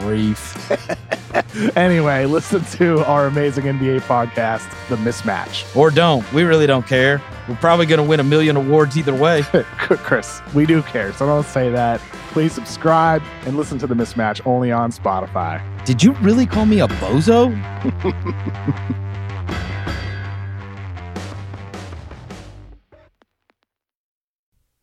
grief. anyway, listen to our amazing NBA podcast, The Mismatch. Or don't. We really don't care. We're probably going to win a million awards either way. Chris, we do care, so don't say that. Please subscribe and listen to The Mismatch only on Spotify. Did you really call me a bozo?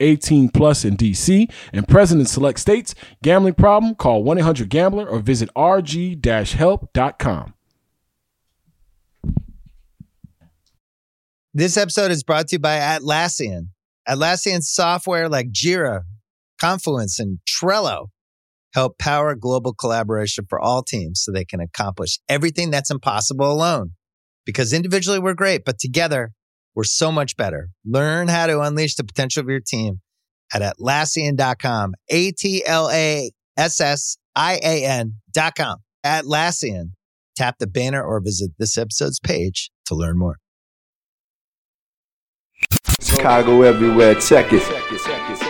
18 plus in DC, and present in select states. Gambling problem? Call 1-800-GAMBLER or visit rg-help.com. This episode is brought to you by Atlassian. Atlassian software like Jira, Confluence, and Trello help power global collaboration for all teams so they can accomplish everything that's impossible alone. Because individually we're great, but together we're so much better. Learn how to unleash the potential of your team at Atlassian.com. A T L A S S I A N.com. Atlassian. Tap the banner or visit this episode's page to learn more. Chicago everywhere. Check it.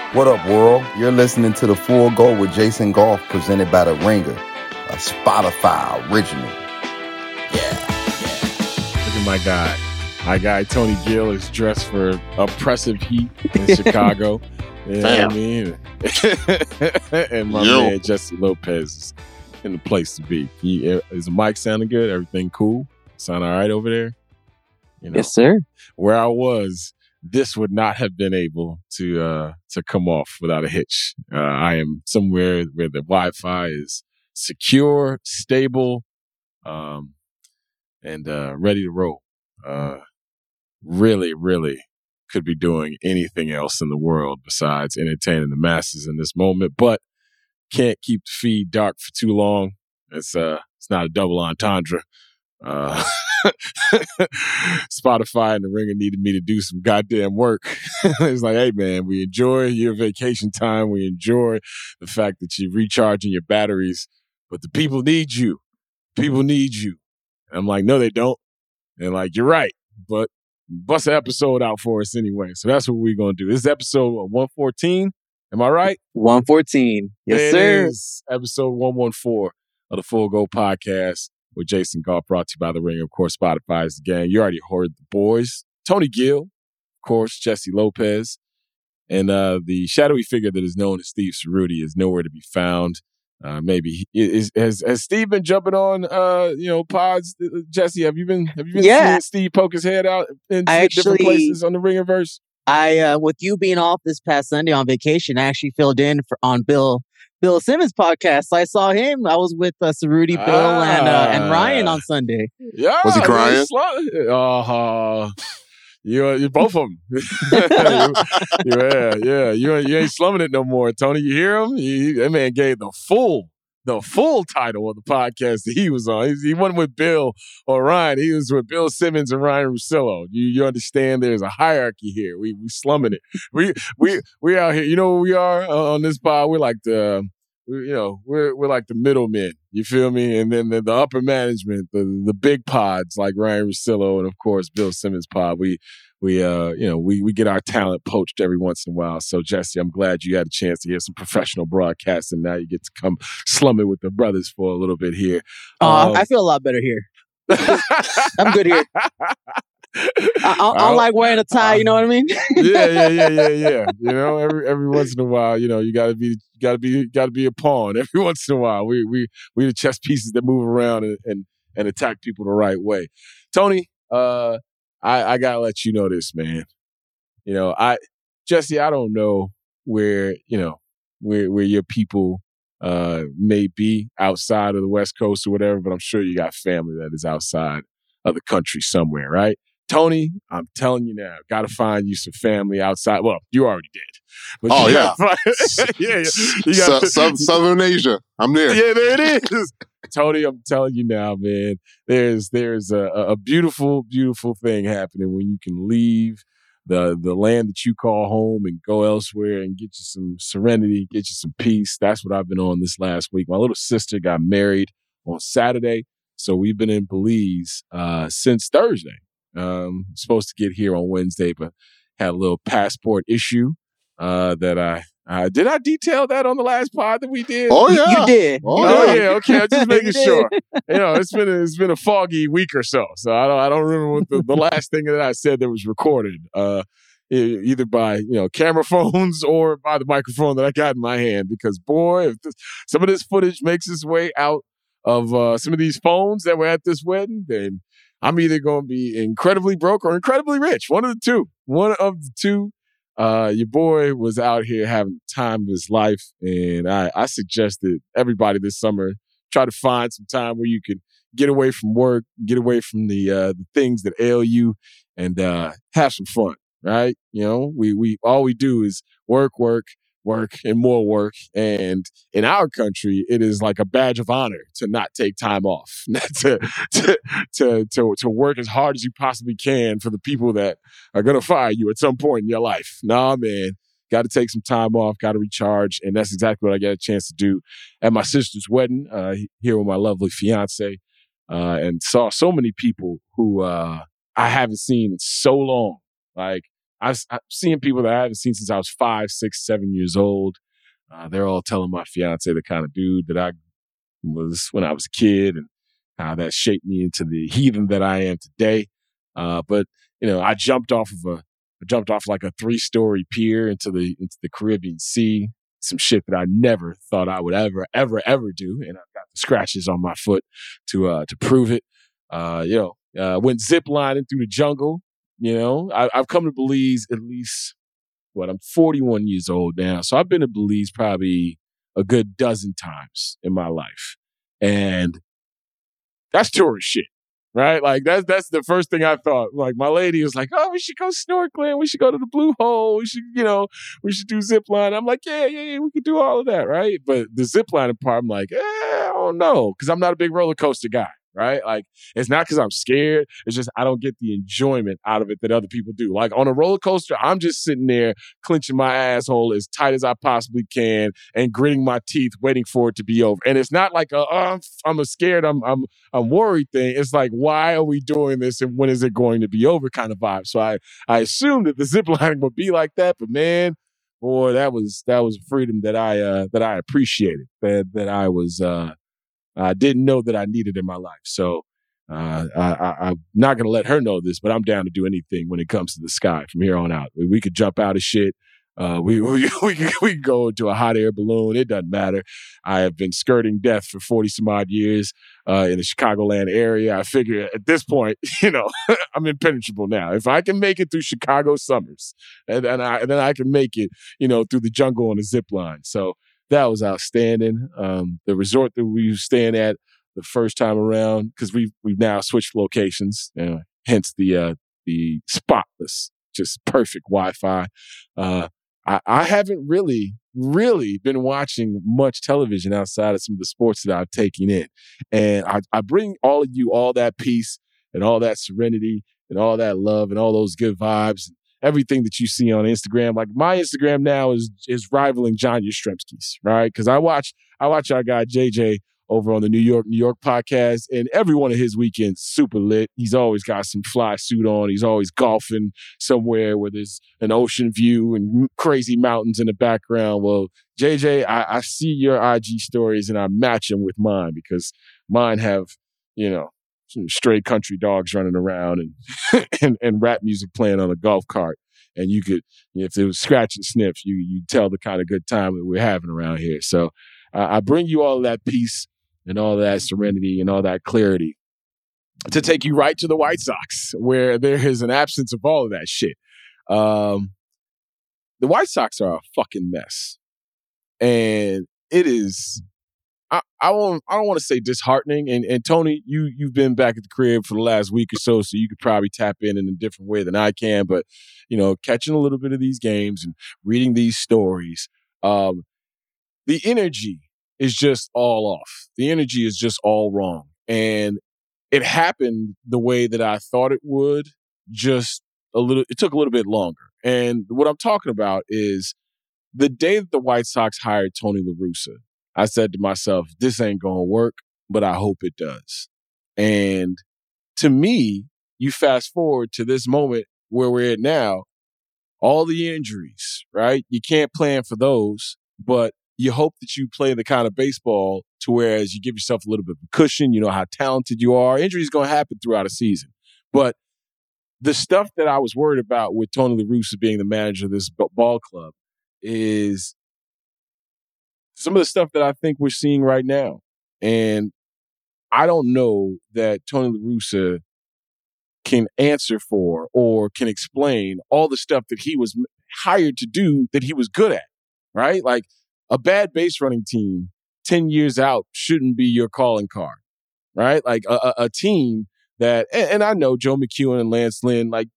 What up, world? You're listening to The Full Go with Jason Goff, presented by The Ringer, a Spotify original. Yeah. Look at my guy. My guy Tony Gill is dressed for oppressive heat in Chicago. You know what I mean? and my Yo. man Jesse Lopez is in the place to be. He, uh, is the mic sounding good? Everything cool? Sound all right over there? You know, Yes, sir. where I was, this would not have been able to uh, to come off without a hitch. Uh, I am somewhere where the Wi-Fi is secure, stable, um, and uh, ready to roll. Uh, really, really could be doing anything else in the world besides entertaining the masses in this moment, but can't keep the feed dark for too long. It's uh, it's not a double entendre. Uh, Spotify and the Ringer needed me to do some goddamn work. it's like, hey man, we enjoy your vacation time. We enjoy the fact that you're recharging your batteries, but the people need you. People need you. And I'm like, no, they don't. And like, you're right, but bust an episode out for us anyway. So that's what we're gonna do. This is episode 114. Am I right? 114. Yes, sir. is episode 114 of the Full Go Podcast with Jason Goff, brought to you by The Ring. Of course, Spotify is the gang. You already heard the boys. Tony Gill, of course, Jesse Lopez. And uh, the shadowy figure that is known as Steve Ceruti is nowhere to be found. Uh, maybe he- is has has Steve been jumping on uh you know pods? Uh, Jesse, have you been have you been Yeah. seeing Steve poke his head out in different places on the Ringerverse? I, uh, with you being off this past Sunday on vacation, I actually filled in for on Bill Bill Simmons podcast. I saw him. I was with uh, Ceruti, Bill, and uh, and Ryan on Sunday. Yeah, Was he crying? slu- Uh, you, you both of them. yeah, yeah. You, ain't- you ain't slumming it no more, Tony. You hear him? He, that man gave the full, the full title of the podcast that he was on. He, he wasn't with Bill or Ryan. He was with Bill Simmons and Ryan Russillo. You, you understand? There's a hierarchy here. We, we slumming it. We, we, we out here. You know we are uh, on this pod? We're like the. you know, we're we're like the middlemen. You feel me? And then the, the upper management, the the big pods like Ryan Russillo and of course Bill Simmons pod. We we uh you know we we get our talent poached every once in a while. So Jesse, I'm glad you had a chance to hear some professional broadcasting. Now you get to come slum it with the brothers for a little bit here. Uh, Um, I feel a lot better here. I'm good here. I, I, I like wearing a tie. You know what I mean? yeah, yeah, yeah, yeah, yeah. You know, every every once in a while, you know, you gotta be gotta be gotta be a pawn every once in a while. We we we the chess pieces that move around and and, and attack people the right way. Tony, uh, I I gotta let you know this, man. You know, I Jesse, I don't know where you know where where your people uh may be outside of the West Coast or whatever, but I'm sure you got family that is outside of the country somewhere, right? Tony, I'm telling you now, got to find you some family outside. Well, you already did. But Oh, yeah. find- yeah, yeah. You gotta- Sou- Southern Asia. I'm there. yeah, there it is. Tony, I'm telling you now, man. There's there's a, a beautiful, beautiful thing happening when you can leave the the land that you call home and go elsewhere and get you some serenity, get you some peace. That's what I've been on this last week. My little sister got married on Saturday, so we've been in Belize uh, since Thursday. Um, supposed to get here on Wednesday, but had a little passport issue uh, that I uh, did. I detail that on the last pod that we did. Oh yeah. You did. Oh, Oh did. yeah, okay. I'm just making sure. You know, it's been a, it's been a foggy week or so, so I don't I don't remember what the, the last thing that I said that was recorded, uh, either by you know camera phones or by the microphone that I got in my hand. Because boy, if this, some of this footage makes its way out of uh, some of these phones that were at this wedding, then I'm either going to be incredibly broke or incredibly rich. One of the two. One of the two. Uh, your boy was out here having the time of his life, and I, I suggested everybody this summer try to find some time where you can get away from work, get away from the uh, the things that ail you, and uh, have some fun. Right? You know, we we all we do is work, work, work, and more work. And in our country, it is like a badge of honor to not take time off, to, to to to to work as hard as you possibly can for the people that are gonna fire you at some point in your life. Nah, man. Got to take some time off, got to recharge. And that's exactly what I got a chance to do at my sister's wedding uh, here with my lovely fiance. Uh, and saw so many people who uh, I haven't seen in so long. Like, I've, I've seen people that I haven't seen since I was five, six, seven years old. Uh, they're all telling my fiance the kind of dude that I was when I was a kid and how that shaped me into the heathen that I am today. Uh, but, you know, I jumped off of a I jumped off like a three story pier into the into the Caribbean Sea. Some shit that I never thought I would ever, ever, ever do, and I've got the scratches on my foot to uh to prove it. Uh, you know, uh, went zip lining through the jungle. You know, I, I've come to Belize at least what I'm 41 years old now, so I've been to Belize probably a good dozen times in my life, and that's tourist shit right? Like that's that's the first thing I thought. Like my lady was like, "Oh, we should go snorkeling. We should go to the blue hole. We should, you know, we should do zip line." I'm like, "Yeah, yeah, yeah, we could do all of that, right?" But the zip lining part, I'm like, eh, "I don't know," because I'm not a big roller coaster guy. Right? Like it's not because I'm scared. It's just I don't get the enjoyment out of it that other people do. Like on a roller coaster, I'm just sitting there clenching my asshole as tight as I possibly can and gritting my teeth, waiting for it to be over. And it's not like a, oh, I'm, a scared, I'm, I'm I'm worried thing. It's like, why are we doing this and when is it going to be over kind of vibe. So I, I assumed that the zip lining would be like that, but man, boy, that was that was freedom that I uh that I appreciated, that that I was uh I didn't know that I needed in my life. So uh, I, I'm not going to let her know this, but I'm down to do anything when it comes to the sky from here on out. We, we could jump out of shit. Uh, we, we, we, we go into a hot air balloon. It doesn't matter. I have been skirting death for 40 some odd years uh, in the Chicagoland area. I figure at this point, you know, I'm impenetrable now. If I can make it through Chicago summers, and, and, I, and then I can make it, you know, through the jungle on a zip line. So that was outstanding. Um, the resort that we were staying at the first time around, because we've we've now switched locations, uh, hence the uh, the spotless, just perfect Wi-Fi. Uh, I, I haven't really, really been watching much television outside of some of the sports that I've taken in, and I, I bring all of you all that peace and all that serenity and all that love and all those good vibes everything that you see on Instagram. Like my Instagram now is is rivaling John Jastremski's, right? Because I watch I watch our guy JJ over on the New York New York podcast, and every one of his weekends super lit. He's always got some fly suit on. He's always golfing somewhere where there's an ocean view and crazy mountains in the background. Well, JJ, I, I see your IG stories and I match them with mine because mine have you know stray country dogs running around and, and and rap music playing on a golf cart. And you could, if it was scratch and sniff, you you tell the kind of good time that we're having around here. So uh, I bring you all that peace and all that serenity and all that clarity to take you right to the White Sox, where there is an absence of all of that shit. Um, the White Sox are a fucking mess, and it is. I, I won't. I don't want to say disheartening. And, and Tony, you you've been back at the crib for the last week or so, so you could probably tap in in a different way than I can. But you know, catching a little bit of these games and reading these stories, um, the energy is just all off. The energy is just all wrong. And it happened the way that I thought it would, just a little, it took a little bit longer. And what I'm talking about is the day that the White Sox hired Tony La Russa, I said to myself, this ain't going to work, but I hope it does. And to me, you fast forward to this moment where we're at now, all the injuries, right? You can't plan for those, but you hope that you play the kind of baseball to whereas you give yourself a little bit of cushion. You know how talented you are. Injuries going to happen throughout a season, but the stuff that I was worried about with Tony La Russa being the manager of this ball club is some of the stuff that I think we're seeing right now, and I don't know that Tony La Russa can answer for or can explain all the stuff that he was hired to do that he was good at, right? Like a bad base running team 10 years out shouldn't be your calling card, right? Like a, a, team that, and, and, I know Joe McEwing and Lance Lynn, like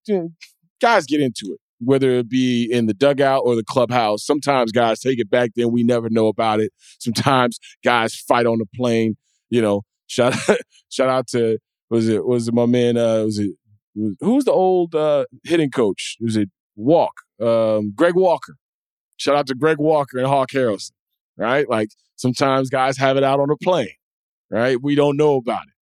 guys get into it, whether it be in the dugout or the clubhouse. Sometimes guys take it back then. We never know about it. Sometimes guys fight on the plane, you know, shout, out, shout out to, was it, was it my man, uh, was it, was, who's the old, uh, hitting coach? Was it Walk, um, Greg Walker? Shout out to Greg Walker and Hawk Harrelson, right? Like sometimes guys have it out on a plane, right? We don't know about it.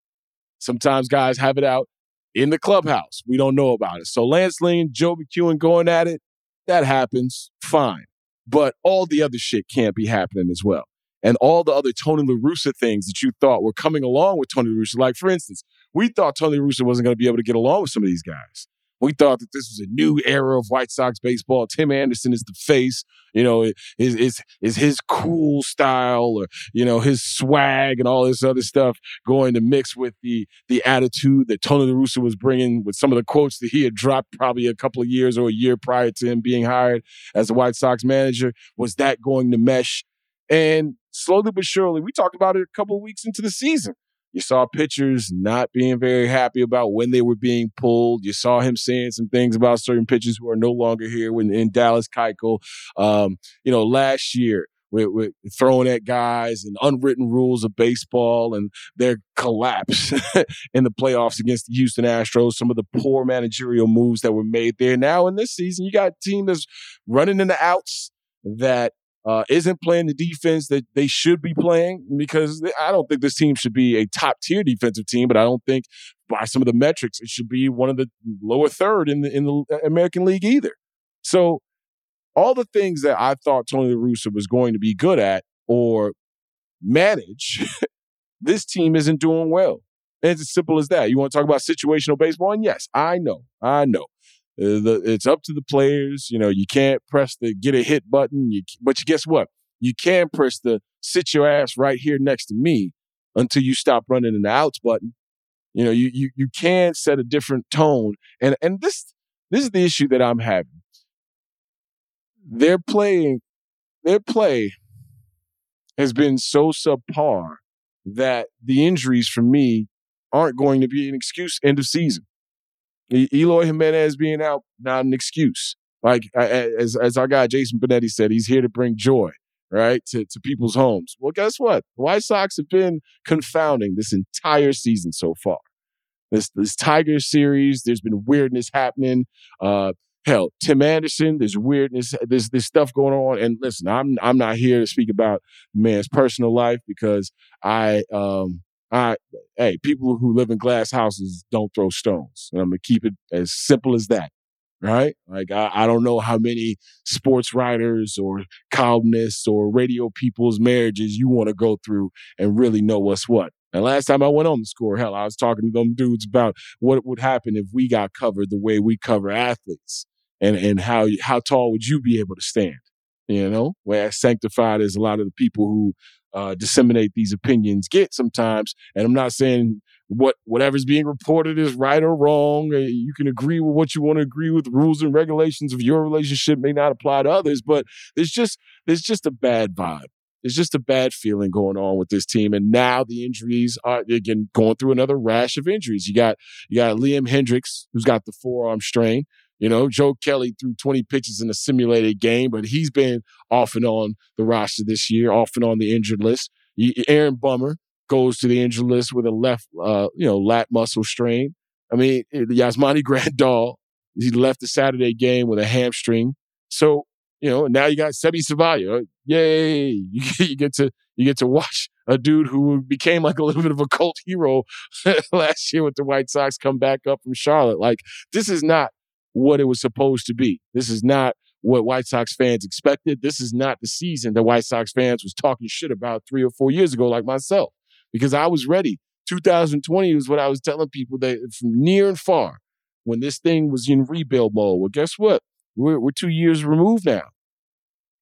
Sometimes guys have it out in the clubhouse. We don't know about it. So Lance Lynn, Joe McEwing going at it, that happens, fine. But all the other shit can't be happening as well. And all the other Tony La Russa things that you thought were coming along with Tony La Russa, like for instance, we thought Tony La Russa wasn't going to be able to get along with some of these guys. We thought that this was a new era of White Sox baseball. Tim Anderson is the face. You know, is is is his cool style or you know his swag and all this other stuff going to mix with the the attitude that Tony La Russa was bringing with some of the quotes that he had dropped probably a couple of years or a year prior to him being hired as the White Sox manager. Was that going to mesh? And slowly but surely, we talked about it a couple of weeks into the season. You saw pitchers not being very happy about when they were being pulled. You saw him saying some things about certain pitchers who are no longer here when in Dallas Keuchel. Um, you know, last year with, with, throwing at guys and unwritten rules of baseball and their collapse in the playoffs against the Houston Astros, some of the poor managerial moves that were made there. Now in this season, you got a team that's running in the outs that uh, isn't playing the defense that they should be playing because I don't think this team should be a top tier defensive team, but I don't think by some of the metrics it should be one of the lower third in the in the American League either. So all the things that I thought Tony La Russa was going to be good at or manage, this team isn't doing well. And it's as simple as that. You want to talk about situational baseball? And yes, I know, I know. Uh, the, it's up to the players. You know, you can't press the get a hit button. You, but you guess what? You can press the sit your ass right here next to me until you stop running in the outs button. You know, you you you can set a different tone. And and this this is the issue that I'm having. They're playing their play has been so subpar that the injuries for me aren't going to be an excuse end of season. Eloy Jimenez being out, not an excuse. Like as as our guy Jason Benetti said, he's here to bring joy, right, to, to people's homes. Well, guess what? The White Sox have been confounding this entire season so far. This this Tiger series, there's been weirdness happening. Uh, hell, Tim Anderson, there's weirdness, there's this stuff going on. And listen, I'm I'm not here to speak about man's personal life because I um I hey, people who live in glass houses don't throw stones. And I'm gonna keep it as simple as that. Right? Like I, I don't know how many sports writers or columnists or radio people's marriages you want to go through and really know what's what. And last time I went on the score, hell, I was talking to them dudes about what would happen if we got covered the way we cover athletes and and how how tall would you be able to stand? You know, where sanctified as a lot of the people who uh, disseminate these opinions get sometimes. And I'm not saying what whatever's being reported is right or wrong. You can agree with what you want to agree with. Rules and regulations of your relationship may not apply to others, but there's just there's just a bad vibe. There's just a bad feeling going on with this team. And now the injuries are again going through another rash of injuries. You got you got Liam Hendriks, who's got the forearm strain. You know, Joe Kelly threw 20 pitches in a simulated game, but he's been off and on the roster this year, off and on the injured list. Aaron Bummer goes to the injured list with a left, uh, you know, lat muscle strain. I mean, Yasmani Grandal, he left the Saturday game with a hamstring. So, you know, now you got Seby Zavala. Yay! You, you get to you get to watch a dude who became like a little bit of a cult hero last year with the White Sox come back up from Charlotte. Like this is not what it was supposed to be. This is not what White Sox fans expected. This is not the season that White Sox fans was talking shit about three or four years ago, like myself, because I was ready. 2020 was what I was telling people that from near and far when this thing was in rebuild mode. Well, guess what? We're, we're two years removed now.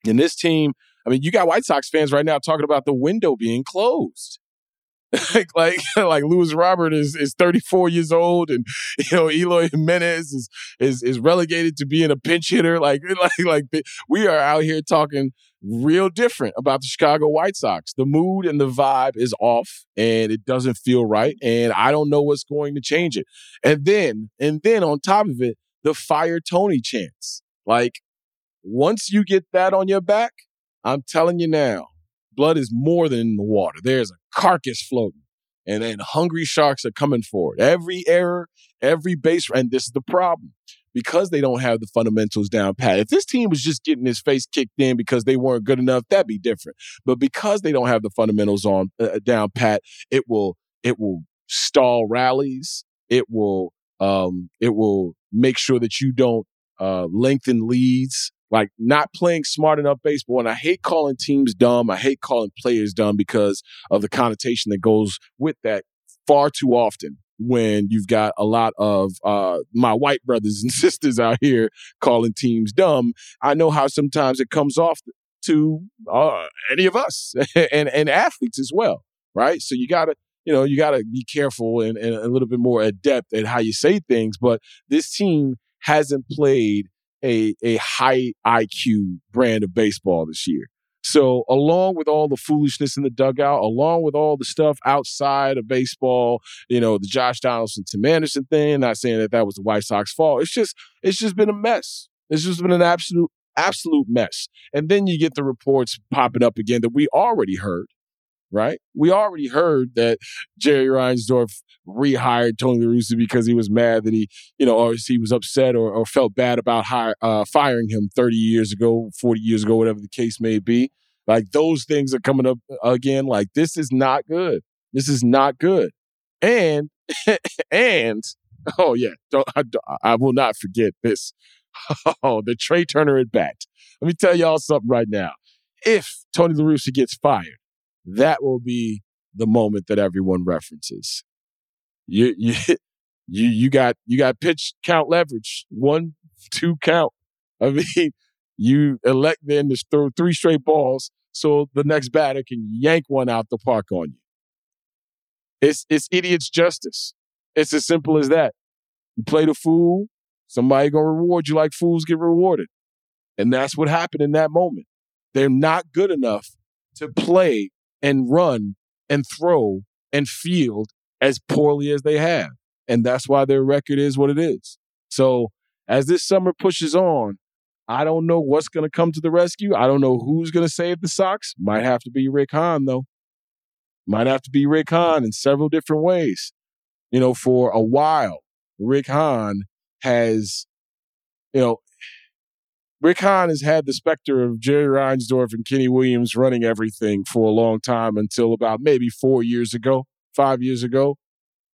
And this team, I mean, you got White Sox fans right now talking about the window being closed. like like like Luis Robert is is 34 years old and you know Eloy Jimenez is is is relegated to being a pinch hitter like like like we are out here talking real different about the Chicago White Sox. The mood and the vibe is off and it doesn't feel right and I don't know what's going to change it. And then and then on top of it the fire Tony chance. Like once you get that on your back, I'm telling you now, blood is more than in the water. There's a carcass floating. And then hungry sharks are coming for it. Every error, every base, and this is the problem. Because they don't have the fundamentals down pat. If this team was just getting his face kicked in because they weren't good enough, that'd be different. But because they don't have the fundamentals on uh, down pat, it will it will stall rallies. It will um, it will make sure that you don't uh, lengthen leads like not playing smart enough baseball. And I hate calling teams dumb. I hate calling players dumb because of the connotation that goes with that far too often when you've got a lot of uh, my white brothers and sisters out here calling teams dumb. I know how sometimes it comes off to uh, any of us and, and athletes as well, right? So you got to, you know, you got to be careful and, and a little bit more adept at how you say things. But this team hasn't played a, a high IQ brand of baseball this year. So, along with all the foolishness in the dugout, along with all the stuff outside of baseball, you know, the Josh Donaldson, Tim Anderson thing, not saying that that was the White Sox fault. It's just, it's just been a mess. It's just been an absolute, absolute mess. And then you get the reports popping up again that we already heard right? We already heard that Jerry Reinsdorf rehired Tony La Russa because he was mad that he, you know, or he was upset or, or felt bad about hire, uh, firing him 30 years ago, 40 years ago, whatever the case may be. Like those things are coming up again. Like this is not good. This is not good. And, and, oh yeah, don't, I, I will not forget this. Oh, the Trey Turner at bat. Let me tell y'all something right now. If Tony La Russa gets fired, that will be the moment that everyone references. You you you you got you got pitch count leverage one two count. I mean, you elect then to throw three straight balls so the next batter can yank one out the park on you. It's it's idiot's justice. It's as simple as that. You play the fool, somebody gonna reward you like fools get rewarded. And that's what happened in that moment. They're not good enough to play and run and throw and field as poorly as they have. And that's why their record is what it is. So as this summer pushes on, I don't know what's going to come to the rescue. I don't know who's going to save the Sox. Might have to be Rick Hahn, though. Might have to be Rick Hahn in several different ways. You know, for a while, Rick Hahn has, you know, Rick Hahn has had the specter of Jerry Reinsdorf and Kenny Williams running everything for a long time until about maybe four years ago, five years ago,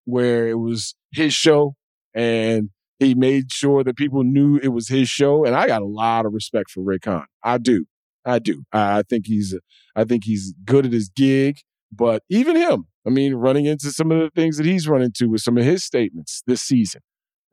where it was his show and he made sure that people knew it was his show. And I got a lot of respect for Rick Hahn. I do. I do. I think he's I think he's good at his gig. But even him, I mean, running into some of the things that he's run into with some of his statements this season,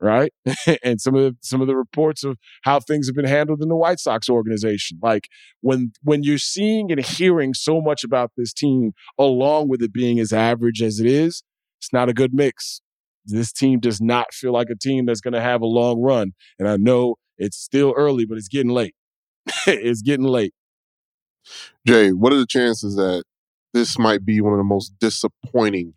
right? and some of the, some of the reports of how things have been handled in the White Sox organization. Like when when you're seeing and hearing so much about this team, along with it being as average as it is, it's not a good mix. This team does not feel like a team that's going to have a long run. And I know it's still early, but it's getting late. it's getting late. Jay, what are the chances that this might be one of the most disappointing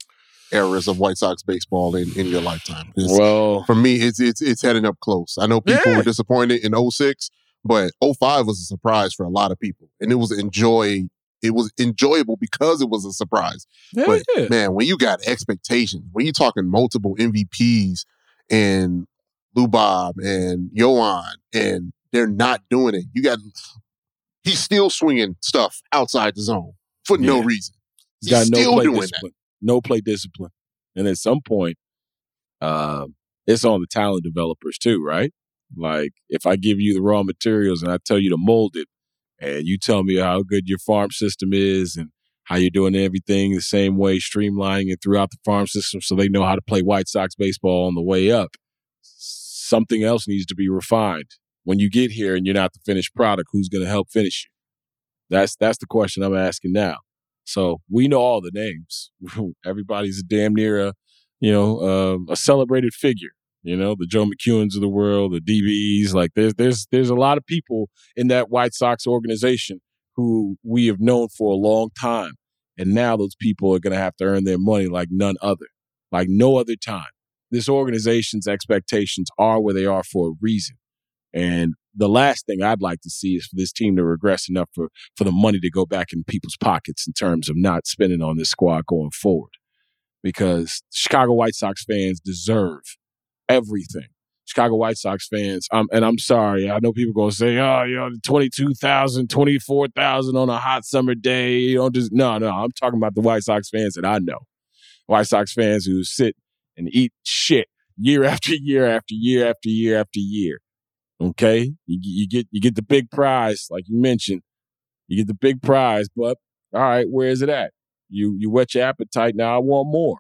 eras of White Sox baseball in, in your lifetime? 'Cause Well, for me, it's it's it's heading up close. I know people Yeah. were disappointed in 06, but 05 was a surprise for a lot of people. And it was enjoy it was enjoyable because it was a surprise. yeah, But yeah. man, when you got expectations, when you're talking multiple MVPs and Lou Bob and Yoan, and they're not doing it, you got he's still swinging stuff outside the zone for no Yeah. reason. He's got no still doing discipline. No play discipline. And at some point, um, it's on the talent developers too, right? Like if I give you the raw materials and I tell you to mold it, and you tell me how good your farm system is and how you're doing everything the same way, streamlining it throughout the farm system so they know how to play White Sox baseball on the way up. Something else needs to be refined. When you get here and you're not the finished product, who's going to help finish you? That's that's the question I'm asking now. So we know all the names. Everybody's a damn near a, you know, um, a celebrated figure. You know, the Joe McEwings of the world, the DBs. Like there's there's there's a lot of people in that White Sox organization who we have known for a long time, and now those people are going to have to earn their money like none other, like no other time. This organization's expectations are where they are for a reason. And the last thing I'd like to see is for this team to regress enough for, for the money to go back in people's pockets in terms of not spending on this squad going forward. Because Chicago White Sox fans deserve everything. Chicago White Sox fans, um, and I'm sorry, I know people going to say, oh, you know, 22,000, 24,000 on a hot summer day. You don't just, no, no, I'm talking about the White Sox fans that I know. White Sox fans who sit and eat shit year after year after year after year after year. Okay, you, you get you get the big prize, like you mentioned. You get the big prize, but all right, where is it at? You you whet your appetite. Now I want more.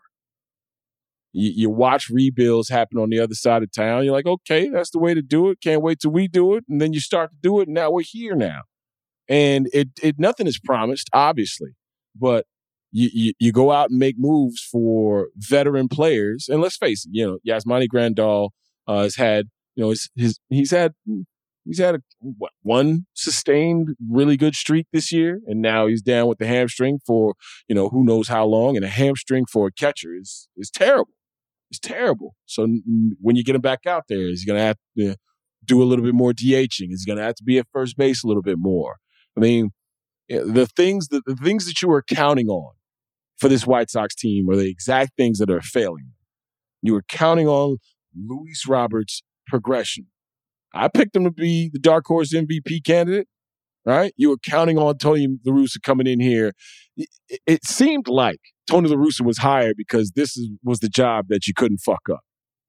You, you watch rebuilds happen on the other side of town. You're like, okay, that's the way to do it. Can't wait till we do it, and then you start to do it. And now we're here now, and it it nothing is promised, obviously, but you, you you go out and make moves for veteran players. And let's face it, you know, Yasmani Grandal uh, has had you know, his, his he's had he's had a what, one sustained really good streak this year, and now he's down with the hamstring for you know who knows how long. And a hamstring for a catcher is is terrible. It's terrible. So when you get him back out there, he's gonna have to do a little bit more DHing. He's gonna have to be at first base a little bit more. I mean, eh, the things that the things that you were counting on for this White Sox team are the exact things that are failing. You were counting on Luis Roberts' progression. I picked him to be the dark horse MVP candidate. Right? You were counting on Tony La Russa coming in here. It, it seemed like Tony La Russa was hired because this is, was the job that you couldn't fuck up.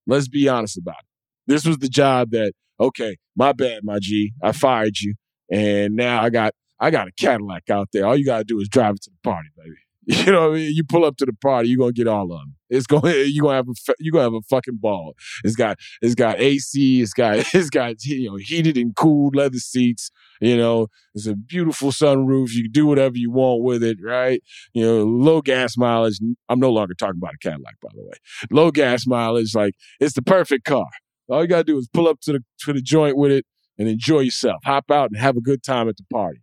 Let's be honest about it. This was the job that okay, my bad, my G. I fired you, and now I got I got a Cadillac out there. All you gotta do is drive it to the party, baby. You know, what I mean? you pull up to the party, you're gonna get all of them. It's going, you're gonna have a, you're gonna have a fucking ball. It's got, it's got AC, it's got, it's got, you know, heated and cooled leather seats. You know, it's a beautiful sunroof. You can do whatever you want with it, right? You know, low gas mileage. I'm no longer talking about a Cadillac, by the way. Low gas mileage, like it's the perfect car. All you gotta do is pull up to the to the joint with it and enjoy yourself. Hop out and have a good time at the party.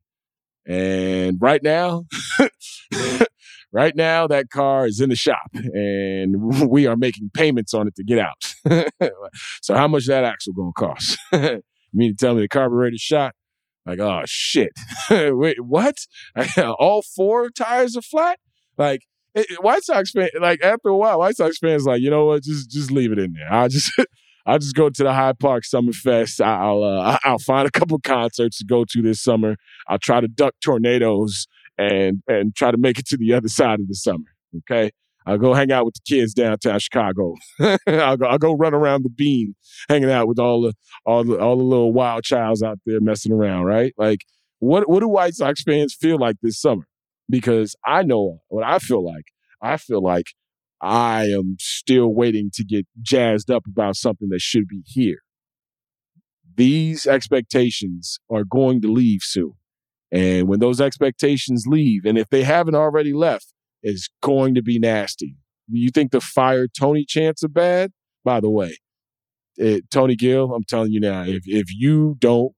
And right now, right now, that car is in the shop and we are making payments on it to get out. so how much that axle gonna cost? you mean to tell me the carburetor shot? Like, oh shit. Wait, what? All four tires are flat? Like it, it- White Sox fan, like after a while, White Sox fans like, you know what, just just leave it in there. I just I'll just go to the Hyde Park Summer Fest. I'll uh, I'll find a couple concerts to go to this summer. I'll try to duck tornadoes and and try to make it to the other side of the summer. Okay. I'll go hang out with the kids downtown Chicago. I'll go I'll go run around the bean, hanging out with all the all the all the little wild childs out there messing around, right? Like what what do White Sox fans feel like this summer? Because I know what I feel like. I feel like I am still waiting to get jazzed up about something that should be here. These expectations are going to leave soon. And when those expectations leave, and if they haven't already left, it's going to be nasty. You think the fire Tony chants are bad? By the way, it, Tony Gill, I'm telling you now, if if you don't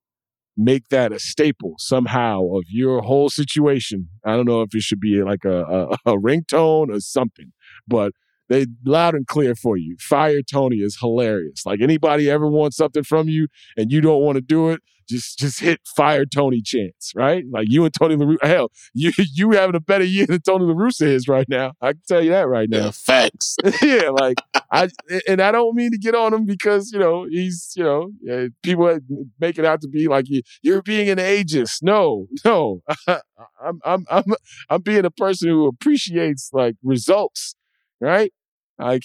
make that a staple somehow of your whole situation, I don't know if it should be like a, a, a ringtone or something, but they loud and clear for you. Fire Tony is hilarious. Like anybody ever wants something from you and you don't want to do it, just just hit fire Tony chance, right? Like you and Tony La Russa. Hell, you you having a better year than Tony La Russa is right now. I can tell you that right now. Yeah, facts. yeah, like I and I don't mean to get on him because you know he's you know people make it out to be like you, you're being an ageist. No, no, I'm I'm I'm I'm being a person who appreciates like results, right? Like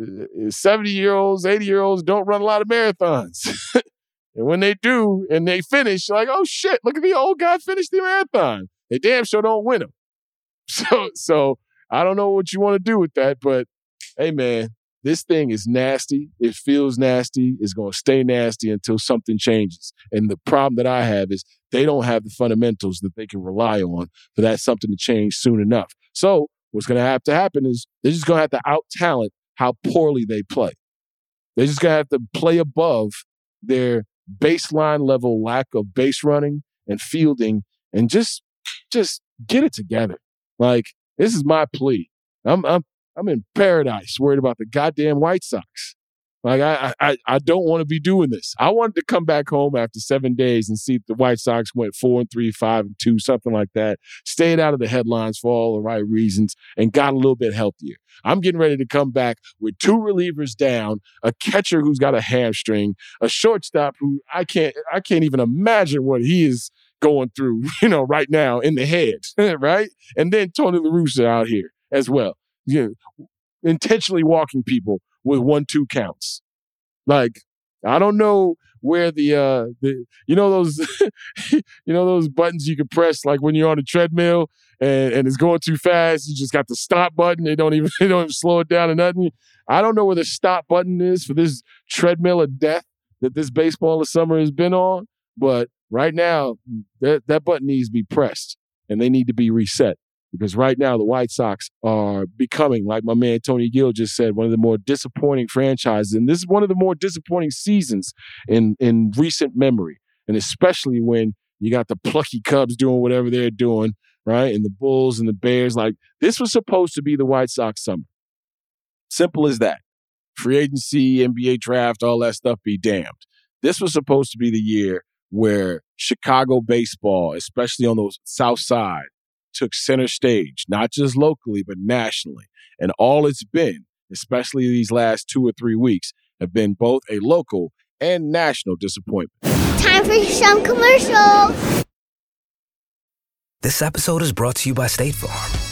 uh, seventy year olds, eighty year olds don't run a lot of marathons. And when they do and they finish, like, oh shit, look at the old guy finish the marathon. They damn sure don't win them. So, so I don't know what you want to do with that, but hey, man, this thing is nasty. It feels nasty. It's going to stay nasty until something changes. And the problem that I have is they don't have the fundamentals that they can rely on for that something to change soon enough. So what's going to have to happen is they're just going to have to out talent how poorly they play. They're just going to have to play above their baseline level lack of base running and fielding and just just get it together. Like this is my plea. I'm I'm I'm in paradise worried about the goddamn White Sox. Like I I I don't want to be doing this. I wanted to come back home after seven days and see the White Sox went four and three, five and two, something like that. Stayed out of the headlines for all the right reasons and got a little bit healthier. I'm getting ready to come back with two relievers down, a catcher who's got a hamstring, a shortstop who I can't I can't even imagine what he is going through, you know, right now in the head, right? And then Tony La Russa out here as well. You know, intentionally walking people with one two counts. Like I don't know where the uh the you know those you know those buttons you can press like when you're on a treadmill and, and it's going too fast you just got the stop button they don't even they don't even slow it down or nothing i don't know where the stop button is for this treadmill of death that this baseball of summer has been on but right now that that button needs to be pressed and they need to be reset because right now the White Sox are becoming, like my man Tony Gill just said, one of the more disappointing franchises. And this is one of the more disappointing seasons in, in recent memory. And especially when you got the plucky Cubs doing whatever they're doing, right? And the Bulls and the Bears. Like this was supposed to be the White Sox summer. Simple as that. Free agency, NBA draft, all that stuff be damned. This was supposed to be the year where Chicago baseball, especially on the South Side, took center stage, not just locally, but nationally. And all it's been, especially these last two or three weeks, have been both a local and national disappointment. Time for some commercials. This episode is brought to you by State Farm.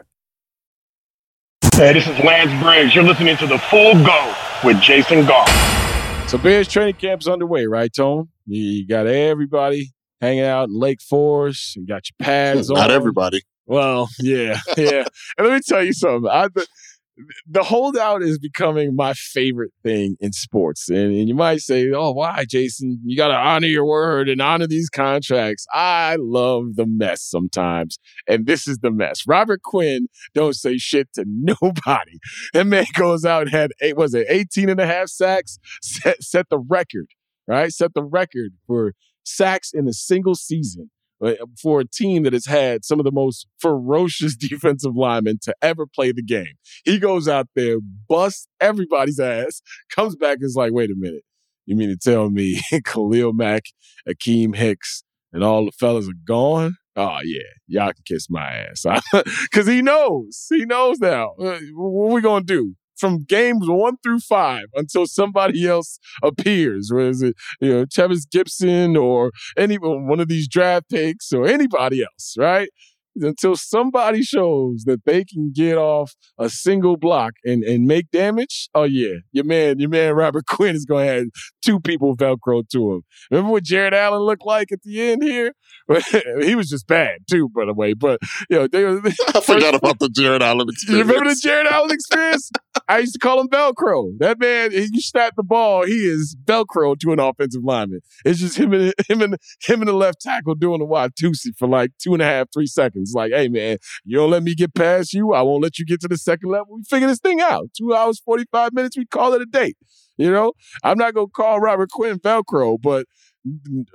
Hey, this is Lance Briggs. You're listening to the Full Go with Jason Goff. So Bears training camp's underway, right, Tone? You got everybody hanging out in Lake Forest. You got your pads on. Not everybody. Well, yeah, yeah. and let me tell you something. I, the, the holdout is becoming my favorite thing in sports. And, and you might say, oh, why, Jason? You got to honor your word and honor these contracts. I love the mess sometimes. And this is the mess. Robert Quinn don't say shit to nobody. That man goes out and had, eight, was it 18 and a half sacks? Set, set the record, right? Set the record for sacks in a single season for a team that has had some of the most ferocious defensive linemen to ever play the game. He goes out there, busts everybody's ass, comes back and is like, wait a minute. You mean to tell me Khalil Mack, Akeem Hicks, and all the fellas are gone? Oh yeah, y'all can kiss my ass. Cause he knows. He knows now. Uh, what we gonna do? From games one through five until somebody else appears. Whether is it, you know, Trevis Gipson or any one of these draft picks or anybody else, right? Until somebody shows that they can get off a single block and, and make damage, oh yeah, your man, your man Robert Quinn is going to have two people Velcro to him. Remember what Jared Allen looked like at the end here? he was just bad too, by the way. But you know, they, I forgot about the Jared Allen experience. You remember the Jared Allen experience? I used to call him Velcro. That man, you snap the ball, he is Velcro to an offensive lineman. It's just him and him and him and the left tackle doing a Watusi for like two and a half, three seconds. Like, hey man, you don't let me get past you, I won't let you get to the second level. We figure this thing out. Two hours, forty five minutes. We call it a date. You know, I'm not gonna call Robert Quinn Velcro, but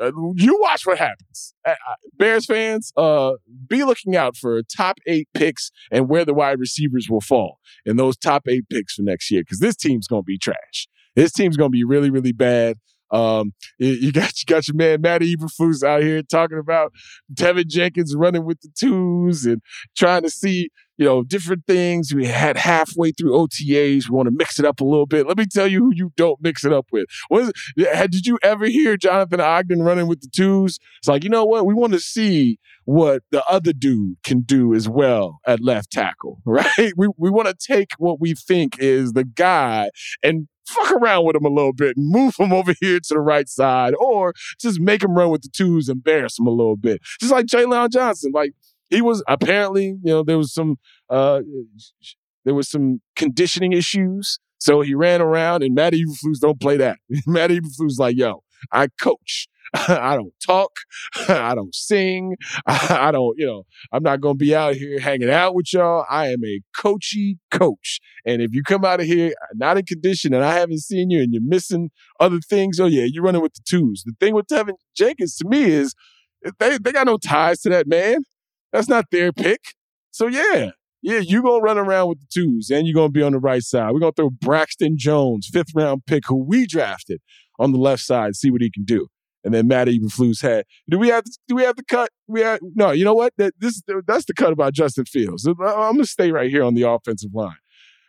uh, you watch what happens. Uh, uh, Bears fans, uh, be looking out for top eight picks and where the wide receivers will fall in those top eight picks for next year because this team's going to be trash. This team's going to be really, really bad. Um, you got you got your man Matty Eberflus out here talking about Teven Jenkins running with the twos and trying to see you know, different things. We had halfway through OTAs. We want to mix it up a little bit. Let me tell you who you don't mix it up with. Was did you ever hear Jonathan Ogden running with the twos? It's like, you know what? We want to see what the other dude can do as well at left tackle, right? We, we want to take what we think is the guy and fuck around with him a little bit and move him over here to the right side or just make him run with the twos, embarrass him a little bit. Just like Jaylon Johnson. Like, he was apparently, you know, there was some uh there was some conditioning issues. So he ran around and Matt Eberflus don't play that. Matt Eberflus like, yo, I coach. I don't talk. I don't sing. I don't, you know, I'm not going to be out here hanging out with y'all. I am a coachy coach. And if you come out of here uh, not in condition and I haven't seen you and you're missing other things, oh yeah, you're running with the twos. The thing with Teven Jenkins to me is they, they got no ties to that man. That's not their pick. So yeah, yeah, you're gonna run around with the twos and you're gonna be on the right side. We're gonna throw Braxton Jones, fifth round pick, who we drafted on the left side, see what he can do. And then Matt even Eberflus had. Do we have? To, do we have the cut? We have, no. You know what? That this that's the cut about Justin Fields. Uh, I'm gonna stay right here on the offensive line.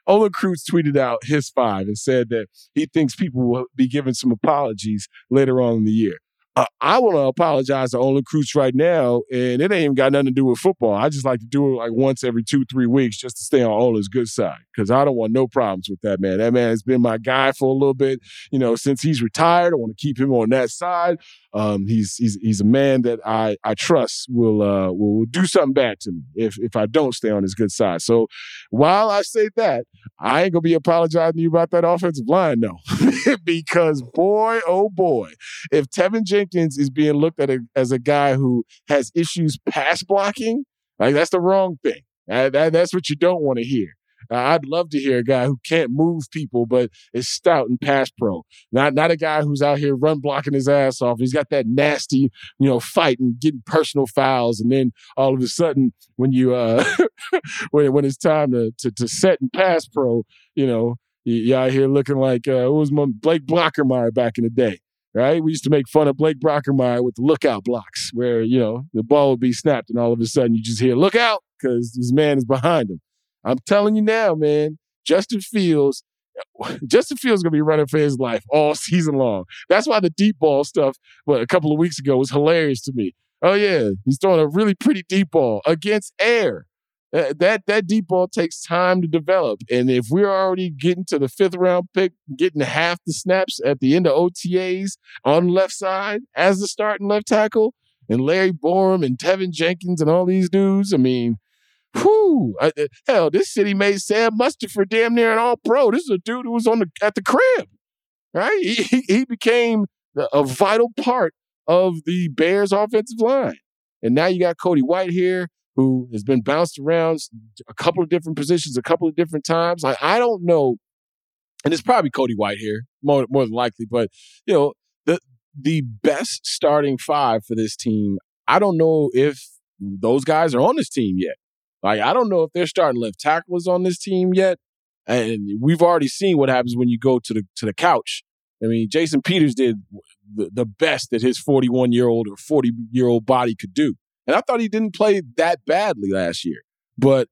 Olin Kreutz tweeted out his five and said that he thinks people will be giving some apologies later on in the year uh, I want to apologize to Olin Kreutz right now, and it ain't even got nothing to do with football. I just like to do it like once every two, three weeks just to stay on Olin's good side because I don't want no problems with that man. That man has been my guy for a little bit, you know, since he's retired. I want to keep him on that side. Um, he's he's he's a man that I I trust will uh will do something bad to me if if I don't stay on his good side. So while I say that, I ain't gonna be apologizing to you about that offensive line, no, because boy oh boy, if Teven Jenkins is being looked at a, as a guy who has issues pass blocking, like that's the wrong thing. That, that, that's what you don't want to hear. I'd love to hear a guy who can't move people, but is stout and pass pro. Not not a guy who's out here run blocking his ass off. He's got that nasty, you know, fight and getting personal fouls, and then all of a sudden, when you uh, when when it's time to, to to set and pass pro, you know, You're out here looking like uh, it was my Blake Brockermeyer back in the day right? We used to make fun of Blake Brockermeyer with the lookout blocks, where you know the ball would be snapped, and all of a sudden you just hear "look out" because this man is behind him. I'm telling you now, man, Justin Fields, Justin Fields is gonna be running for his life all season long. That's why the deep ball stuff, well, a couple of weeks ago was hilarious to me. Oh yeah, he's throwing a really pretty deep ball against air. That that deep ball takes time to develop, and if we're already getting to the fifth round pick, getting half the snaps at the end of OTAs on the left side as the starting left tackle, and Larry Borom and Teven Jenkins and all these dudes, I mean, I, uh, hell, this city made Sam Mustipher for damn near an all pro. This is a dude who was on the at the crib, right? He, he became a vital part of the Bears offensive line. And now you got Cody Whitehair, who has been bounced around a couple of different positions a couple of different times. Like, I don't know. And it's probably Cody Whitehair, more, more than likely. But, you know, the, the best starting five for this team. I don't know if those guys are on this team yet. Like, I don't know if they're starting left tackles on this team yet. And we've already seen what happens when you go to the to the couch. I mean, Jason Peters did the, the best that his 41 year old or 40 year old body could do. And I thought he didn't play that badly last year. But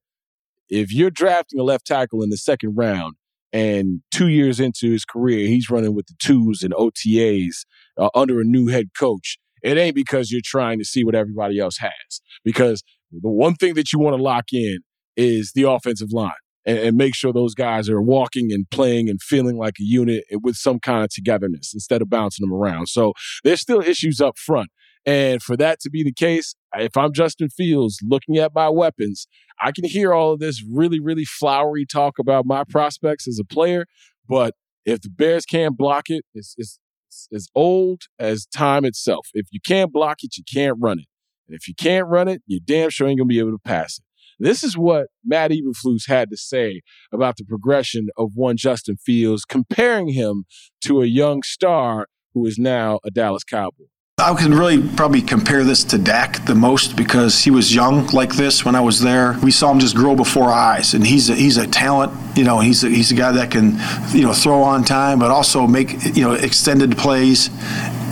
if you're drafting a left tackle in the second round and two years into his career, he's running with the twos and OTAs uh, under a new head coach, it ain't because you're trying to see what everybody else has. Because the one thing that you want to lock in is the offensive line and, and, make sure those guys are walking and playing and feeling like a unit with some kind of togetherness instead of bouncing them around. So there's still issues up front. And for that to be the case, if I'm Justin Fields looking at my weapons, I can hear all of this really, really flowery talk about my prospects as a player. But if the Bears can't block it, it's, it's, it's as old as time itself. If you can't block it, you can't run it. And if you can't run it, you damn sure ain't going to be able to pass it. This is what Matt Eberflus had to say about the progression of one Justin Fields, comparing him to a young star who is now a Dallas Cowboy. I can really probably compare this to Dak the most because he was young like this when I was there. We saw him just grow before our eyes, and he's a, he's a talent. You know, he's a, he's a guy that can you know throw on time, but also make you know extended plays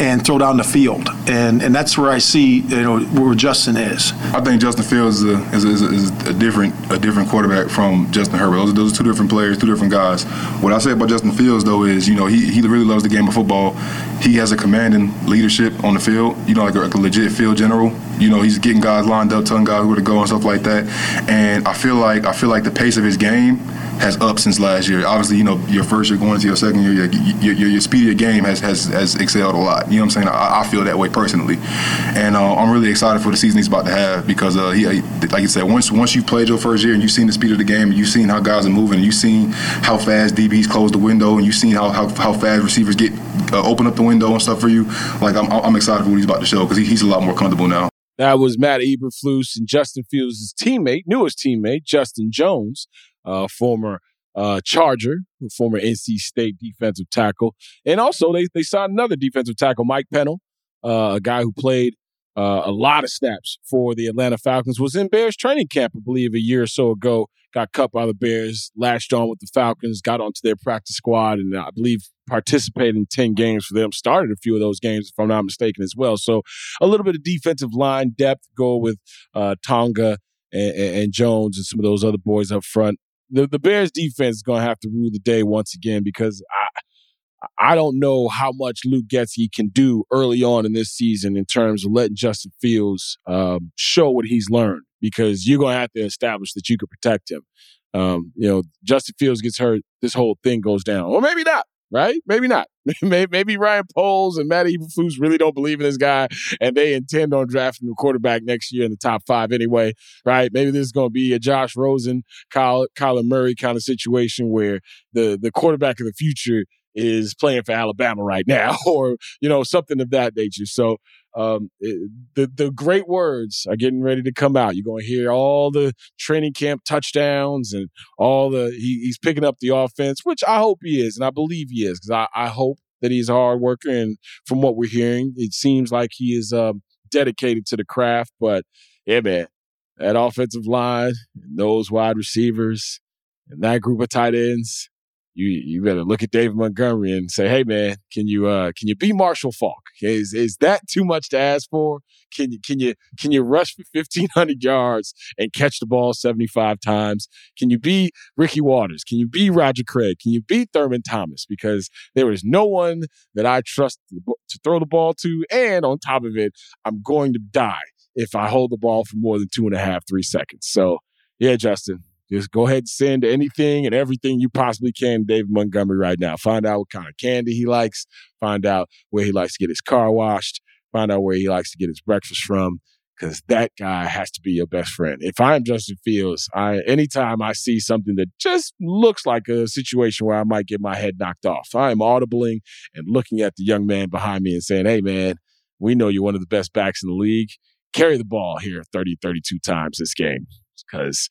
and throw down the field. And and that's where I see you know where Justin is. I think Justin Fields is a, is a, is a different a different quarterback from Justin Herbert. Those, those are two different players, two different guys. What I say about Justin Fields though is you know he he really loves the game of football. He has a commanding leadership on the field. You know like a, like a legit field general. You know he's getting guys lined up, telling guys where to go and stuff like that. And I feel like I feel like the pace of his game has up since last year. Obviously, you know, your first year going into your second year, your, your, your speed of game has, has, has excelled a lot. You know what I'm saying? I, I feel that way personally, and uh, I'm really excited for the season he's about to have because uh, he, like you said, once once you've played your first year and you've seen the speed of the game, and you've seen how guys are moving, and you've seen how fast DBs close the window, and you've seen how how, how fast receivers get uh, open up the window and stuff for you. Like I'm, I'm excited for what he's about to show because he, he's a lot more comfortable now. That was Matt Eberflus and Justin Fields' teammate, newest teammate, Justin Jones, uh, former uh, Charger, former NC State defensive tackle. And also, they, they signed another defensive tackle, Mike Pennel, uh, a guy who played uh, a lot of snaps for the Atlanta Falcons, was in Bears training camp, I believe, a year or so ago. Got cut by the Bears, latched on with the Falcons, got onto their practice squad, and I believe participated in 10 games for them, started a few of those games, if I'm not mistaken, as well. So a little bit of defensive line depth go with uh, Tonga and, and, Jones and some of those other boys up front the, the Bears defense is going to have to rule the day once again because I I don't know how much Luke Getsy can do early on in this season in terms of letting Justin Fields um, show what he's learned because you're going to have to establish that you can protect him. Um, you know, Justin Fields gets hurt, this whole thing goes down. Or maybe not right? Maybe not. maybe Ryan Poles and Matt Eberflus really don't believe in this guy, and they intend on drafting the quarterback next year in the top five anyway, right? Maybe this is going to be a Josh Rosen, Kyle, Kyler Murray kind of situation where the the quarterback of the future is playing for Alabama right now, or you know something of that nature. So um, it, the the great words are getting ready to come out. You're going to hear all the training camp touchdowns and all the he, he's picking up the offense, which I hope he is, and I believe he is, because I, I hope that he's a hard worker. And from what we're hearing, it seems like he is um, dedicated to the craft. But yeah, man, that offensive line, those wide receivers, and that group of tight ends, you you better look at David Montgomery and say, "Hey, man, can you uh can you be Marshall Faulk? Is is that too much to ask for? Can you can you can you rush for fifteen hundred yards and catch the ball seventy five times? Can you be Ricky Watters? Can you be Roger Craig? Can you be Thurman Thomas? Because there is no one that I trust to throw the ball to, and on top of it, I'm going to die if I hold the ball for more than two and a half, three seconds. So, yeah, Justin, just go ahead and send anything and everything you possibly can to David Montgomery right now. Find out what kind of candy he likes. Find out where he likes to get his car washed. Find out where he likes to get his breakfast from. Because that guy has to be your best friend. If I'm Justin Fields, I anytime I see something that just looks like a situation where I might get my head knocked off, I am audibling and looking at the young man behind me and saying, "Hey, man, we know you're one of the best backs in the league. Carry the ball here 30, 32 times this game." Because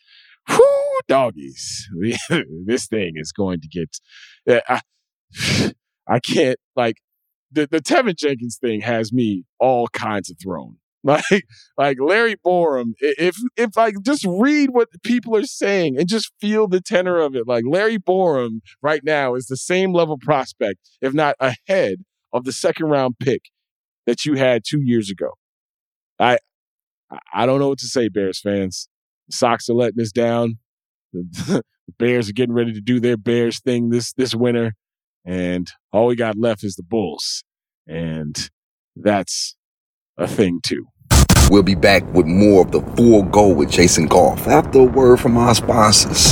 doggies, this thing is going to get. Eh, I, I can't like the, the Teven Jenkins thing has me all kinds of thrown. Like, like Larry Borom, if if like just read what people are saying and just feel the tenor of it. Like Larry Borom right now is the same level prospect, if not ahead of the second round pick that you had two years ago. I I- don't know what to say, Bears fans. Sox are letting us down. The, Bears are getting ready to do their Bears thing this this winter, and all we got left is the Bulls, and that's a thing too. We'll be back with more of the full go with Jason Goff after a word from our sponsors.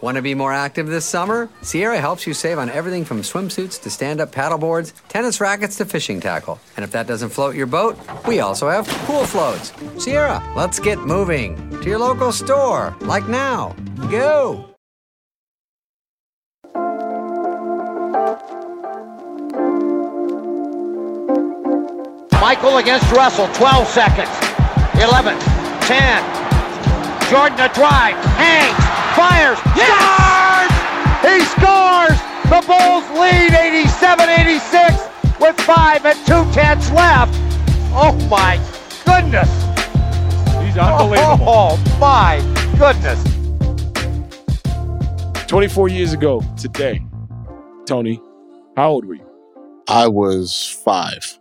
Want to be more active this summer? Sierra helps you save on everything from swimsuits to stand up paddleboards, tennis rackets to fishing tackle. And if that doesn't float your boat, we also have pool floats. Sierra, let's get moving to your local store, like now. Go! Michael against Russell, 12 seconds. 11, 10. Jordan a drive, hangs, fires, scores! He scores! The Bulls lead 87-86 with five and two tenths left. Oh my goodness! He's unbelievable. Oh my goodness! 24 years ago today, Tony, how old were you? I was five.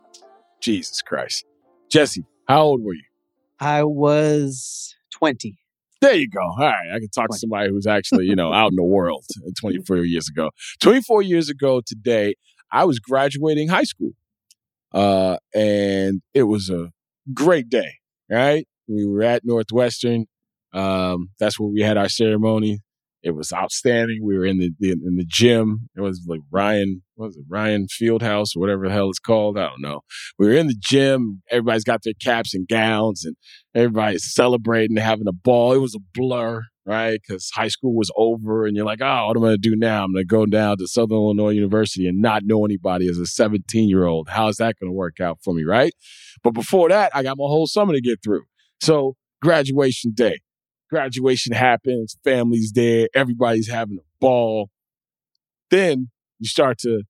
Jesus Christ. Jesse, how old were you? I was 20. There you go. All right. I can talk to somebody who's actually, you know, out in the world 24 years ago. 24 years ago today, I was graduating high school. Uh, and it was a great day, right? We were at Northwestern. Um, that's where we had our ceremony. It was outstanding. We were in the, in the gym. It was like Ryan, was it Ryan Fieldhouse or whatever the hell it's called? I don't know. We were in the gym. Everybody's got their caps and gowns, and everybody's celebrating, having a ball. It was a blur, right? Because high school was over, and you're like, oh, what am I going to do now? I'm going to go down to Southern Illinois University and not know anybody as a 17 year old. How's that going to work out for me, right? But before that, I got my whole summer to get through. So graduation day graduation happens, family's there, everybody's having a ball. Then you start to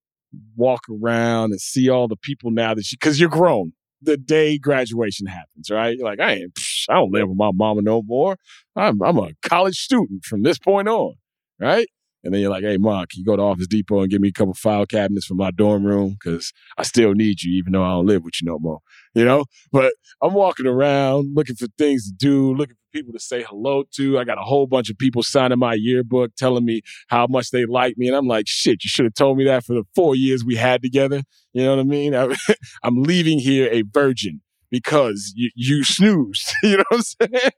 walk around and see all the people now that you, because you're grown. The day graduation happens, right? You're like, I ain't, psh, I don't live with my mama no more. I'm, I'm a college student from this point on, right? And then you're like, hey, Mom, can you go to Office Depot and give me a couple file cabinets for my dorm room? Because I still need you, even though I don't live with you no more. You know? But I'm walking around looking for things to do, looking people to say hello to. I got a whole bunch of people signing my yearbook, telling me how much they like me. And I'm like, shit, you should have told me that for the four years we had together. You know what I mean? I, I'm leaving here a virgin because you, you snoozed. you know what I'm saying?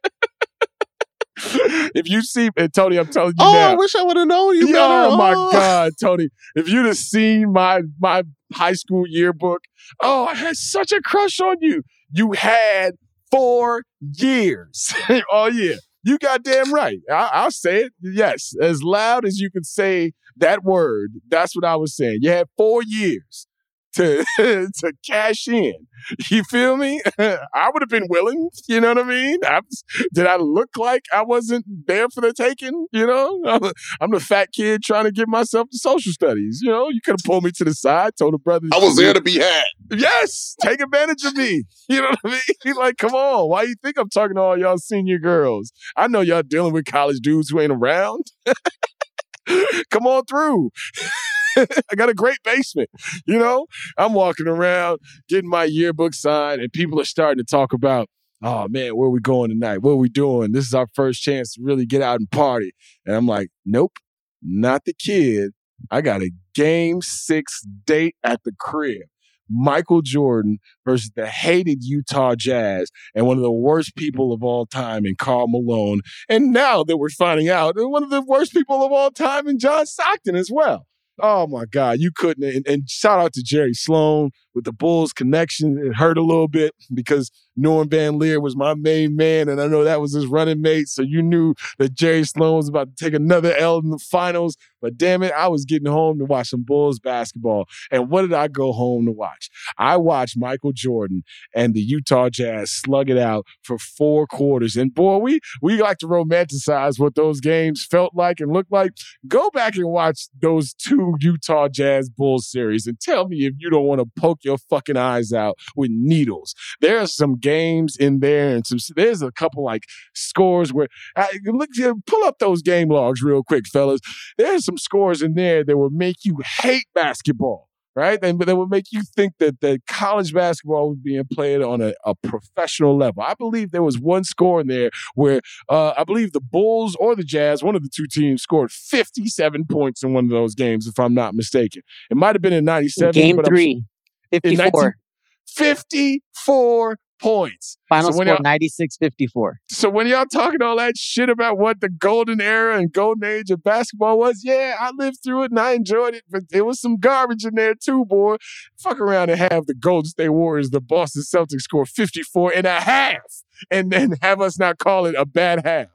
if you see, and Tony, I'm telling you Oh, now. I wish I would have known you Yeah. Oh my. God, Tony! If you'd have seen my my high school yearbook, oh, I had such a crush on you. You had four years. oh yeah, you goddamn right. I, I'll say it. Yes, as loud as you can say that word. That's what I was saying. You had four years to to cash in. You feel me? I would have been willing. You know what I mean? I did I look like I wasn't there for the taking? You know, I'm, I'm the fat kid trying to get myself to social studies. You know, you could have pulled me to the side, told the brother, I was there to be had. Yes, take advantage of me. You know what I mean? Like, come on. Why you think I'm talking to all y'all senior girls? I know y'all dealing with college dudes who ain't around. come on through. I got a great basement. You know, I'm walking around getting my yearbook signed, and people are starting to talk about, oh man, where we going tonight? What are we doing? This is our first chance to really get out and party. And I'm like, nope, not the kid. I got a game six date at the crib. Michael Jordan versus the hated Utah Jazz and one of the worst people of all time in Karl Malone. And now that we're finding out, one of the worst people of all time in John Stockton as well. Oh my God, you couldn't. And, and, shout out to Jerry Sloan with the Bulls connection. It hurt a little bit because Norm Van Lier was my main man, and I know that was his running mate. So you knew that Jerry Sloan was about to take another L in the finals. But damn it, I was getting home to watch some Bulls basketball. And what did I go home to watch? I watched Michael Jordan and the Utah Jazz slug it out for four quarters. And boy, we we like to romanticize what those games felt like and looked like. Go back and watch those two Utah Jazz Bulls series and tell me if you don't want to poke your fucking eyes out with needles. There are some games in there and some, there's a couple like scores where, uh, look, pull up those game logs real quick, fellas. There's some scores in there that will make you hate basketball right? And that would make you think that, that college basketball was being played on a, a professional level. I believe there was one score in there where uh, I believe the Bulls or the Jazz, one of the two teams, scored 57 points in one of those games, if I'm not mistaken. It might have been in 97. Game three, 54. 19, 54 points. Final so score 96 54. So when y'all talking all that shit about what the golden era and golden age of basketball was, yeah, I lived through it and I enjoyed it, but there was some garbage in there too, boy. Fuck around and have the Golden State Warriors, the Boston Celtics score 54 and a half and then have us not call it a bad half.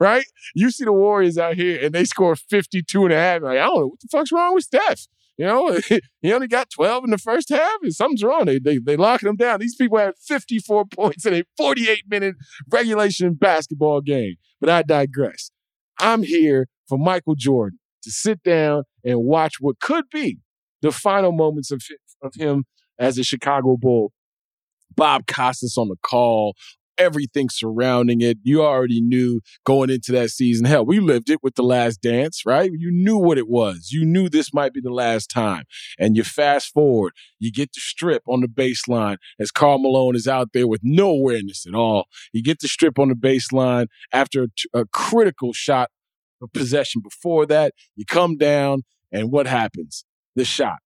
Right? You see the Warriors out here and they score 52 and a half. Like, I don't know what the fuck's wrong with Steph. You know, he only got 12 in the first half, and something's wrong. They, they, they locking him down. These people had 54 points in a 48 minute regulation basketball game. But I digress. I'm here for Michael Jordan to sit down and watch what could be the final moments of, of him as a Chicago Bull. Bob Costas on the call, everything surrounding it. You already knew going into that season. Hell, we lived it with the last dance, right? You knew what it was. You knew this might be the last time. And you fast forward, you get the strip on the baseline as Karl Malone is out there with no awareness at all. You get the strip on the baseline after a, a critical shot of possession before that. You come down, and what happens? The shot.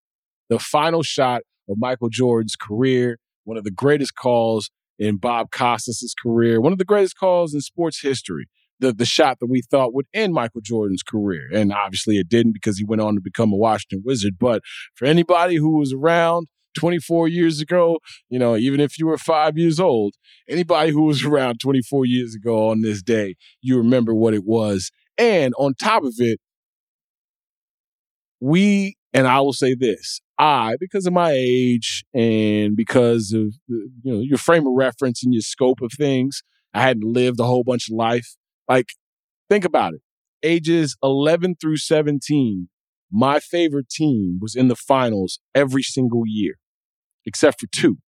The final shot of Michael Jordan's career, one of the greatest calls in Bob Costas' career, one of the greatest calls in sports history. The, the shot that we thought would end Michael Jordan's career. And obviously it didn't because he went on to become a Washington Wizard. But for anybody who was around 24 years ago, you know, even if you were five years old, anybody who was around 24 years ago on this day, you remember what it was. And on top of it, we, and I will say this, I, because of my age and because of uh, you know your frame of reference and your scope of things, I hadn't lived a whole bunch of life. Like, think about it. Ages 11 through 17, my favorite team was in the finals every single year, except for two.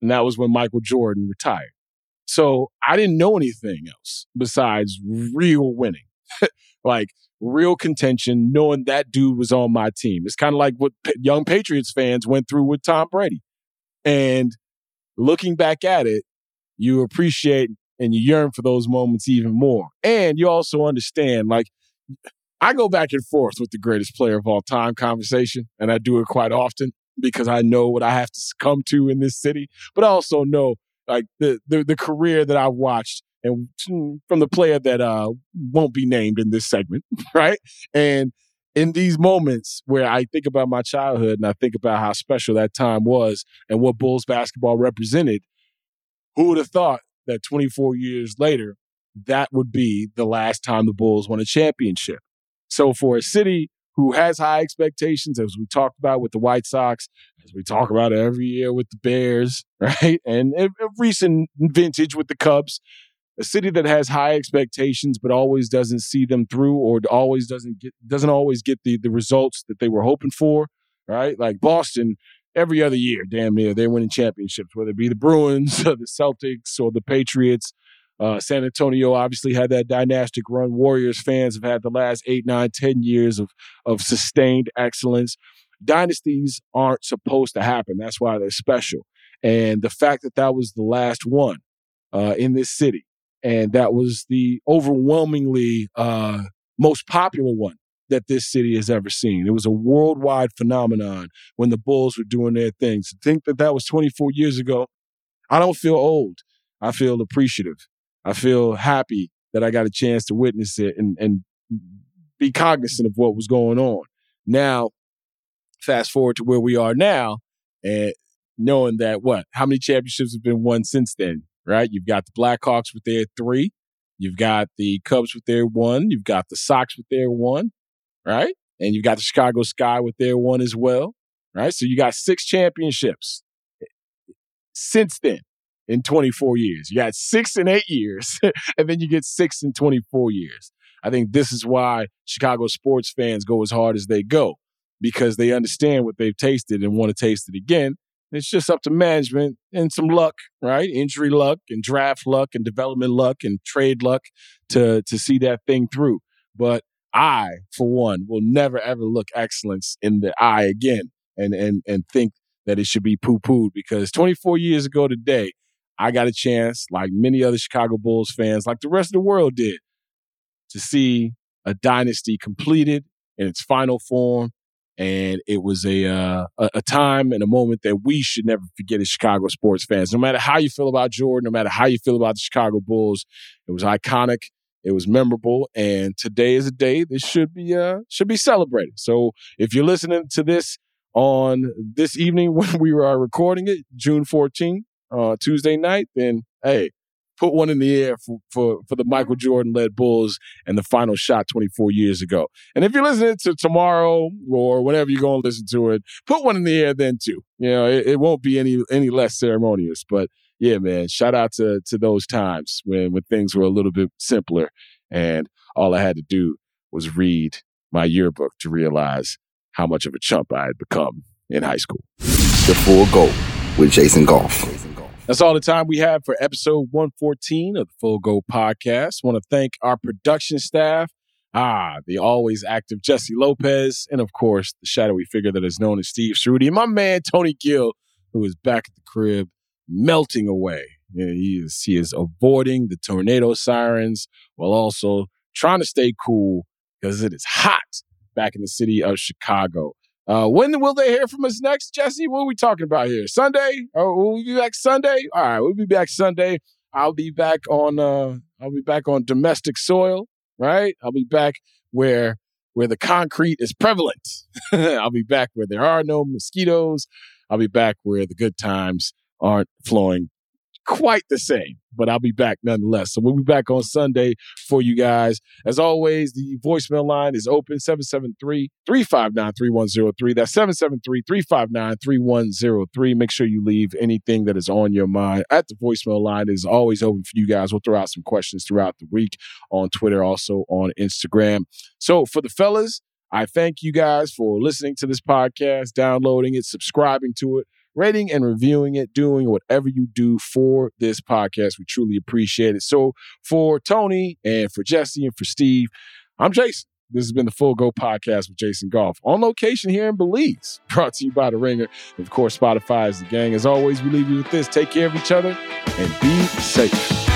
And that was when Michael Jordan retired. So I didn't know anything else besides real winning. like real contention, knowing that dude was on my team. It's kind of like what young Patriots fans went through with Tom Brady. And looking back at it, you appreciate and you yearn for those moments even more. And you also understand, like, I go back and forth with the greatest player of all time conversation, and I do it quite often because I know what I have to succumb to in this city, but I also know like the, the, the career that I've watched and from the player that uh, won't be named in this segment, right? And in these moments where I think about my childhood and I think about how special that time was and what Bulls basketball represented, who would have thought that 24 years later, that would be the last time the Bulls won a championship? So for a city who has high expectations, as we talked about with the White Sox, as we talk about every year with the Bears, right? And a recent vintage with the Cubs, a city that has high expectations but always doesn't see them through or always doesn't get doesn't always get the the results that they were hoping for right? Like boston every other year damn near they're winning championships whether it be the bruins or the celtics or the patriots. Uh, san antonio obviously had that dynastic run. Warriors fans have had the last eight nine ten years of of sustained excellence. Dynasties aren't supposed to happen. That's why they're special. And the fact that that was the last one uh, in this city and that was the overwhelmingly uh, most popular one that this city has ever seen. It was a worldwide phenomenon when the Bulls were doing their things. Think that that was 24 years ago, I don't feel old. I feel appreciative. I feel happy that I got a chance to witness it and, and be cognizant of what was going on. Now, fast forward to where we are now, and knowing that what how many championships have been won since then, right? You've got the Blackhawks with their three, you've got the Cubs with their one, you've got the Sox with their one, right? And you've got the Chicago Sky with their one as well, right? So you got six championships eh, since then in 24 years. You got six in eight years, and then you get six in 24 years. I think this is why Chicago sports fans go as hard as they go because they understand what they've tasted and want to taste it again. It's just up to management and some luck, right? Injury luck and draft luck and development luck and trade luck to to see that thing through. But I, for one, will never ever look excellence in the eye again and and and think that it should be poo pooed because 24 years ago today, I got a chance, like many other Chicago Bulls fans, like the rest of the world did, to see a dynasty completed in its final form. And it was a, uh, a time and a moment that we should never forget as Chicago sports fans. No matter how you feel about Jordan, no matter how you feel about the Chicago Bulls, it was iconic. It was memorable, and today is a day that should be uh, should be celebrated. So, if you're listening to this on this evening when we are recording it, June 14th, uh, Tuesday night, then hey, put one in the air for, for, for the Michael Jordan led Bulls and the final shot 24 years ago. And if you're listening to tomorrow or whenever you're going to listen to it, put one in the air then too. You know, it, it won't be any any less ceremonious. But yeah, man, shout out to to those times when when things were a little bit simpler and all I had to do was read my yearbook to realize how much of a chump I had become in high school. The Full Go with Jason Goff. That's all the time we have for episode 114 of the Full Go podcast. Want to thank our production staff. Ah, the always active Jesse Lopez, and of course, the shadowy figure that is known as Steve Ceruti, and my man Tony Gill, who is back at the crib, melting away. Yeah, he is he is avoiding the tornado sirens while also trying to stay cool because it is hot back in the city of Chicago. Uh, when will they hear from us next, Jesse? What are we talking about here? Sunday? Or will we be back Sunday? All right, we'll be back Sunday. I'll be back on. Uh, I'll be back on domestic soil. Right. I'll be back where where the concrete is prevalent. I'll be back where there are no mosquitoes. I'll be back where the good times aren't flowing quite the same, but I'll be back nonetheless. So we'll be back on Sunday for you guys. As always, the voicemail line is open 773 359 3103. That's 773 359 3103. Make sure you leave anything that is on your mind at the voicemail line. It is always open for you guys. We'll throw out some questions throughout the week on Twitter, also on Instagram. So for the fellas, I thank you guys for listening to this podcast, downloading it, subscribing to it rating and reviewing it, doing whatever you do for this podcast. We truly appreciate it. So for Tony and for Jesse and for Steve, I'm Jason. This has been the Full Go Podcast with Jason Goff on location here in Belize, brought to you by The Ringer. And of course, Spotify is the gang. As always, we leave you with this. Take care of each other and be safe.